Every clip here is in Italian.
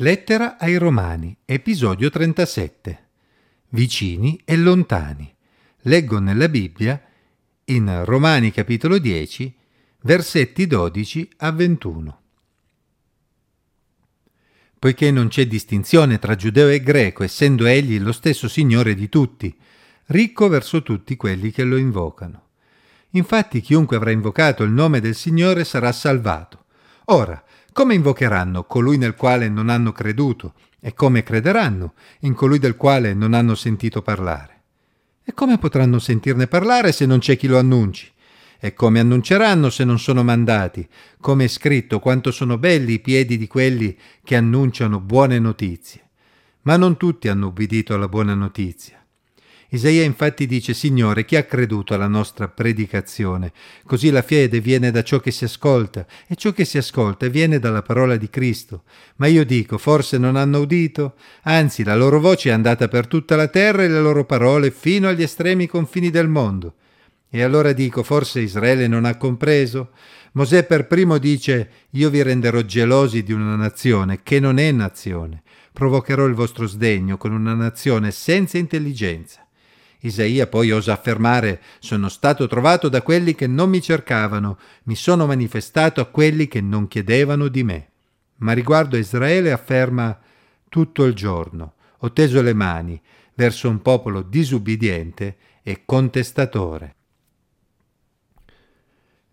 Lettera ai Romani, episodio 37. Vicini e lontani. Leggo nella Bibbia, in Romani capitolo 10, versetti 12 a 21. Poiché non c'è distinzione tra giudeo e greco, essendo egli lo stesso Signore di tutti, ricco verso tutti quelli che lo invocano. Infatti chiunque avrà invocato il nome del Signore sarà salvato. Ora, come invocheranno colui nel quale non hanno creduto? E come crederanno in colui del quale non hanno sentito parlare? E come potranno sentirne parlare se non c'è chi lo annunci? E come annunceranno se non sono mandati? Come è scritto quanto sono belli i piedi di quelli che annunciano buone notizie. Ma non tutti hanno ubbidito alla buona notizia. Isaia infatti dice, Signore, chi ha creduto alla nostra predicazione? Così la fede viene da ciò che si ascolta, e ciò che si ascolta viene dalla parola di Cristo. Ma io dico, forse non hanno udito? Anzi, la loro voce è andata per tutta la terra e le loro parole fino agli estremi confini del mondo. E allora dico, forse Israele non ha compreso? Mosè per primo dice, io vi renderò gelosi di una nazione che non è nazione. Provocherò il vostro sdegno con una nazione senza intelligenza. Isaia poi osa affermare sono stato trovato da quelli che non mi cercavano, mi sono manifestato a quelli che non chiedevano di me. Ma riguardo a Israele afferma tutto il giorno ho teso le mani verso un popolo disubbidiente e contestatore.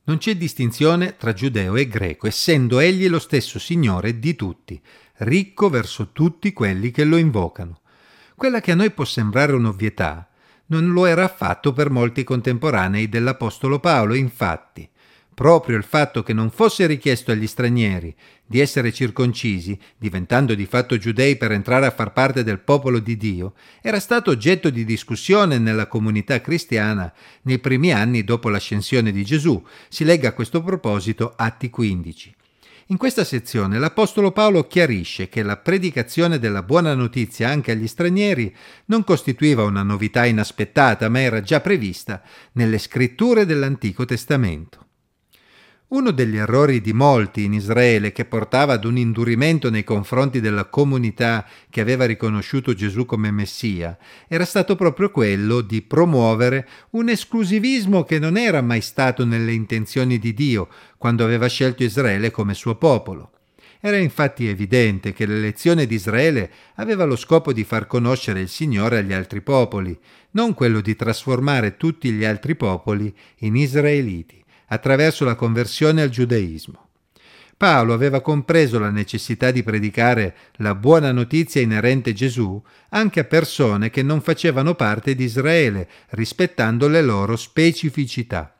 Non c'è distinzione tra giudeo e greco, essendo egli lo stesso Signore di tutti, ricco verso tutti quelli che lo invocano. Quella che a noi può sembrare un'ovvietà, non lo era affatto per molti contemporanei dell'Apostolo Paolo, infatti. Proprio il fatto che non fosse richiesto agli stranieri di essere circoncisi, diventando di fatto giudei per entrare a far parte del popolo di Dio, era stato oggetto di discussione nella comunità cristiana nei primi anni dopo l'ascensione di Gesù. Si legga a questo proposito Atti 15. In questa sezione l'Apostolo Paolo chiarisce che la predicazione della buona notizia anche agli stranieri non costituiva una novità inaspettata, ma era già prevista nelle scritture dell'Antico Testamento. Uno degli errori di molti in Israele che portava ad un indurimento nei confronti della comunità che aveva riconosciuto Gesù come Messia era stato proprio quello di promuovere un esclusivismo che non era mai stato nelle intenzioni di Dio quando aveva scelto Israele come suo popolo. Era infatti evidente che l'elezione di Israele aveva lo scopo di far conoscere il Signore agli altri popoli, non quello di trasformare tutti gli altri popoli in israeliti attraverso la conversione al giudaismo. Paolo aveva compreso la necessità di predicare la buona notizia inerente a Gesù anche a persone che non facevano parte di Israele, rispettando le loro specificità.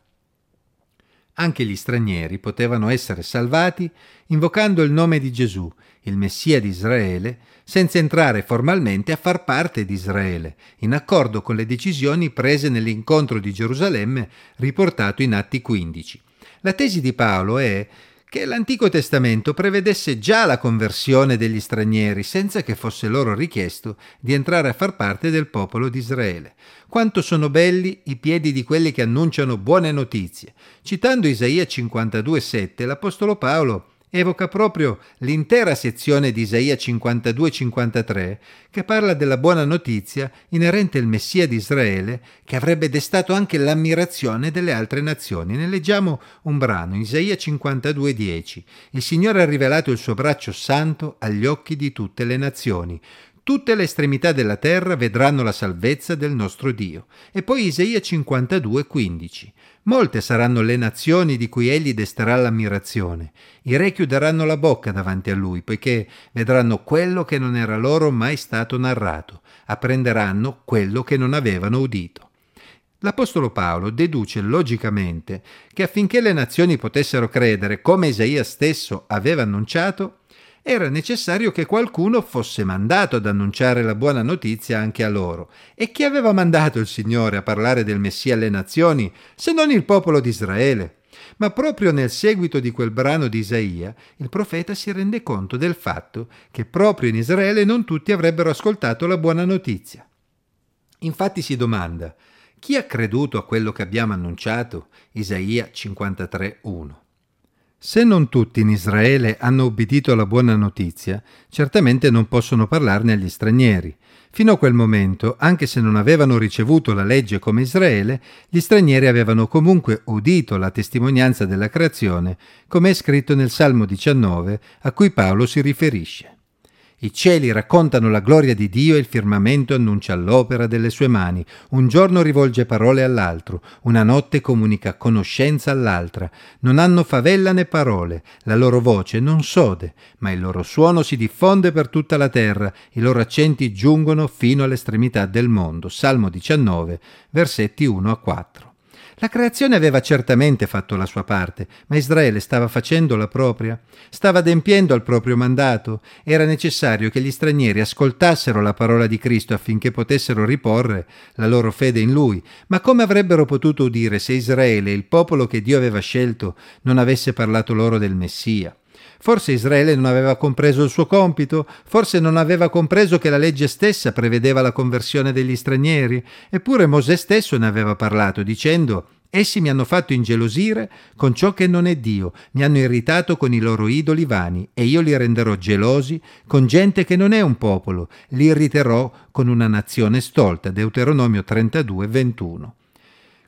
Anche gli stranieri potevano essere salvati invocando il nome di Gesù, il Messia di Israele, senza entrare formalmente a far parte di Israele, in accordo con le decisioni prese nell'incontro di Gerusalemme riportato in Atti 15. La tesi di Paolo è che l'Antico Testamento prevedesse già la conversione degli stranieri senza che fosse loro richiesto di entrare a far parte del popolo di Israele. Quanto sono belli i piedi di quelli che annunciano buone notizie. Citando Isaia 52,7, l'Apostolo Paolo evoca proprio l'intera sezione di Isaia 52-53 che parla della buona notizia inerente al Messia di Israele che avrebbe destato anche l'ammirazione delle altre nazioni. Ne leggiamo un brano, Isaia 52-10. Il Signore ha rivelato il suo braccio santo agli occhi di tutte le nazioni. Tutte le estremità della terra vedranno la salvezza del nostro Dio. E poi Isaia 52, 15. Molte saranno le nazioni di cui egli desterà l'ammirazione. I re chiuderanno la bocca davanti a lui, poiché vedranno quello che non era loro mai stato narrato, apprenderanno quello che non avevano udito. L'Apostolo Paolo deduce logicamente che affinché le nazioni potessero credere, come Isaia stesso aveva annunciato, era necessario che qualcuno fosse mandato ad annunciare la buona notizia anche a loro. E chi aveva mandato il Signore a parlare del Messia alle nazioni, se non il popolo di Israele? Ma proprio nel seguito di quel brano di Isaia, il profeta si rende conto del fatto che proprio in Israele non tutti avrebbero ascoltato la buona notizia. Infatti si domanda, chi ha creduto a quello che abbiamo annunciato? Isaia 53.1. Se non tutti in Israele hanno obbedito alla buona notizia, certamente non possono parlarne agli stranieri. Fino a quel momento, anche se non avevano ricevuto la legge come Israele, gli stranieri avevano comunque udito la testimonianza della creazione, come è scritto nel Salmo 19, a cui Paolo si riferisce. I cieli raccontano la gloria di Dio e il firmamento annuncia l'opera delle sue mani. Un giorno rivolge parole all'altro, una notte comunica conoscenza all'altra. Non hanno favella né parole, la loro voce non sode, ma il loro suono si diffonde per tutta la terra, i loro accenti giungono fino all'estremità del mondo. Salmo 19, versetti 1 a 4. La creazione aveva certamente fatto la sua parte, ma Israele stava facendo la propria, stava adempiendo al proprio mandato. Era necessario che gli stranieri ascoltassero la parola di Cristo affinché potessero riporre la loro fede in Lui. Ma come avrebbero potuto udire se Israele, il popolo che Dio aveva scelto, non avesse parlato loro del Messia? Forse Israele non aveva compreso il suo compito, forse non aveva compreso che la legge stessa prevedeva la conversione degli stranieri, eppure Mosè stesso ne aveva parlato, dicendo Essi mi hanno fatto ingelosire con ciò che non è Dio, mi hanno irritato con i loro idoli vani, e io li renderò gelosi con gente che non è un popolo, li irriterò con una nazione stolta. Deuteronomio 32, 21.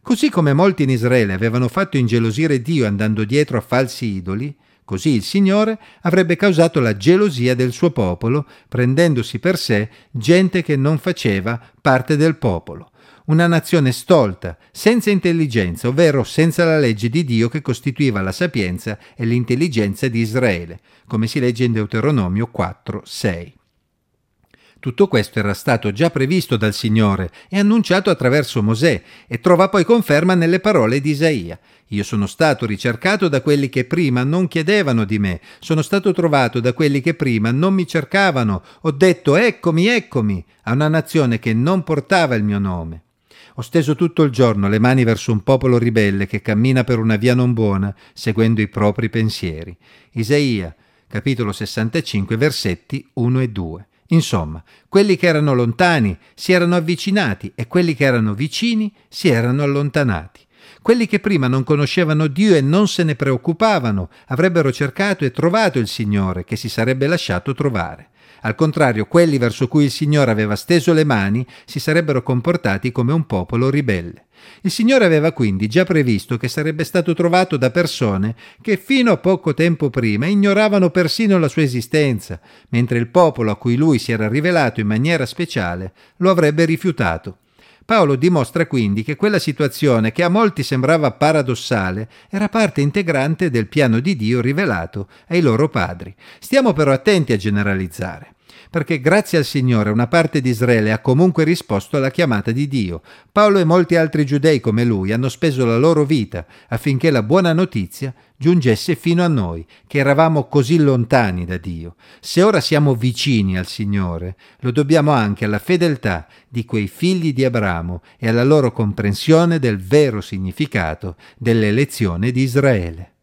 Così come molti in Israele avevano fatto ingelosire Dio andando dietro a falsi idoli, Così il Signore avrebbe causato la gelosia del suo popolo, prendendosi per sé gente che non faceva parte del popolo. Una nazione stolta, senza intelligenza, ovvero senza la legge di Dio che costituiva la sapienza e l'intelligenza di Israele, come si legge in Deuteronomio 4, 6. Tutto questo era stato già previsto dal Signore e annunciato attraverso Mosè e trova poi conferma nelle parole di Isaia. Io sono stato ricercato da quelli che prima non chiedevano di me, sono stato trovato da quelli che prima non mi cercavano, ho detto eccomi, eccomi, a una nazione che non portava il mio nome. Ho steso tutto il giorno le mani verso un popolo ribelle che cammina per una via non buona, seguendo i propri pensieri. Isaia, capitolo 65, versetti 1 e 2. Insomma, quelli che erano lontani si erano avvicinati e quelli che erano vicini si erano allontanati. Quelli che prima non conoscevano Dio e non se ne preoccupavano avrebbero cercato e trovato il Signore che si sarebbe lasciato trovare. Al contrario, quelli verso cui il Signore aveva steso le mani si sarebbero comportati come un popolo ribelle. Il Signore aveva quindi già previsto che sarebbe stato trovato da persone che fino a poco tempo prima ignoravano persino la sua esistenza, mentre il popolo a cui lui si era rivelato in maniera speciale lo avrebbe rifiutato. Paolo dimostra quindi che quella situazione, che a molti sembrava paradossale, era parte integrante del piano di Dio rivelato ai loro padri. Stiamo però attenti a generalizzare perché grazie al Signore una parte di Israele ha comunque risposto alla chiamata di Dio. Paolo e molti altri giudei come lui hanno speso la loro vita affinché la buona notizia giungesse fino a noi, che eravamo così lontani da Dio. Se ora siamo vicini al Signore, lo dobbiamo anche alla fedeltà di quei figli di Abramo e alla loro comprensione del vero significato dell'elezione di Israele.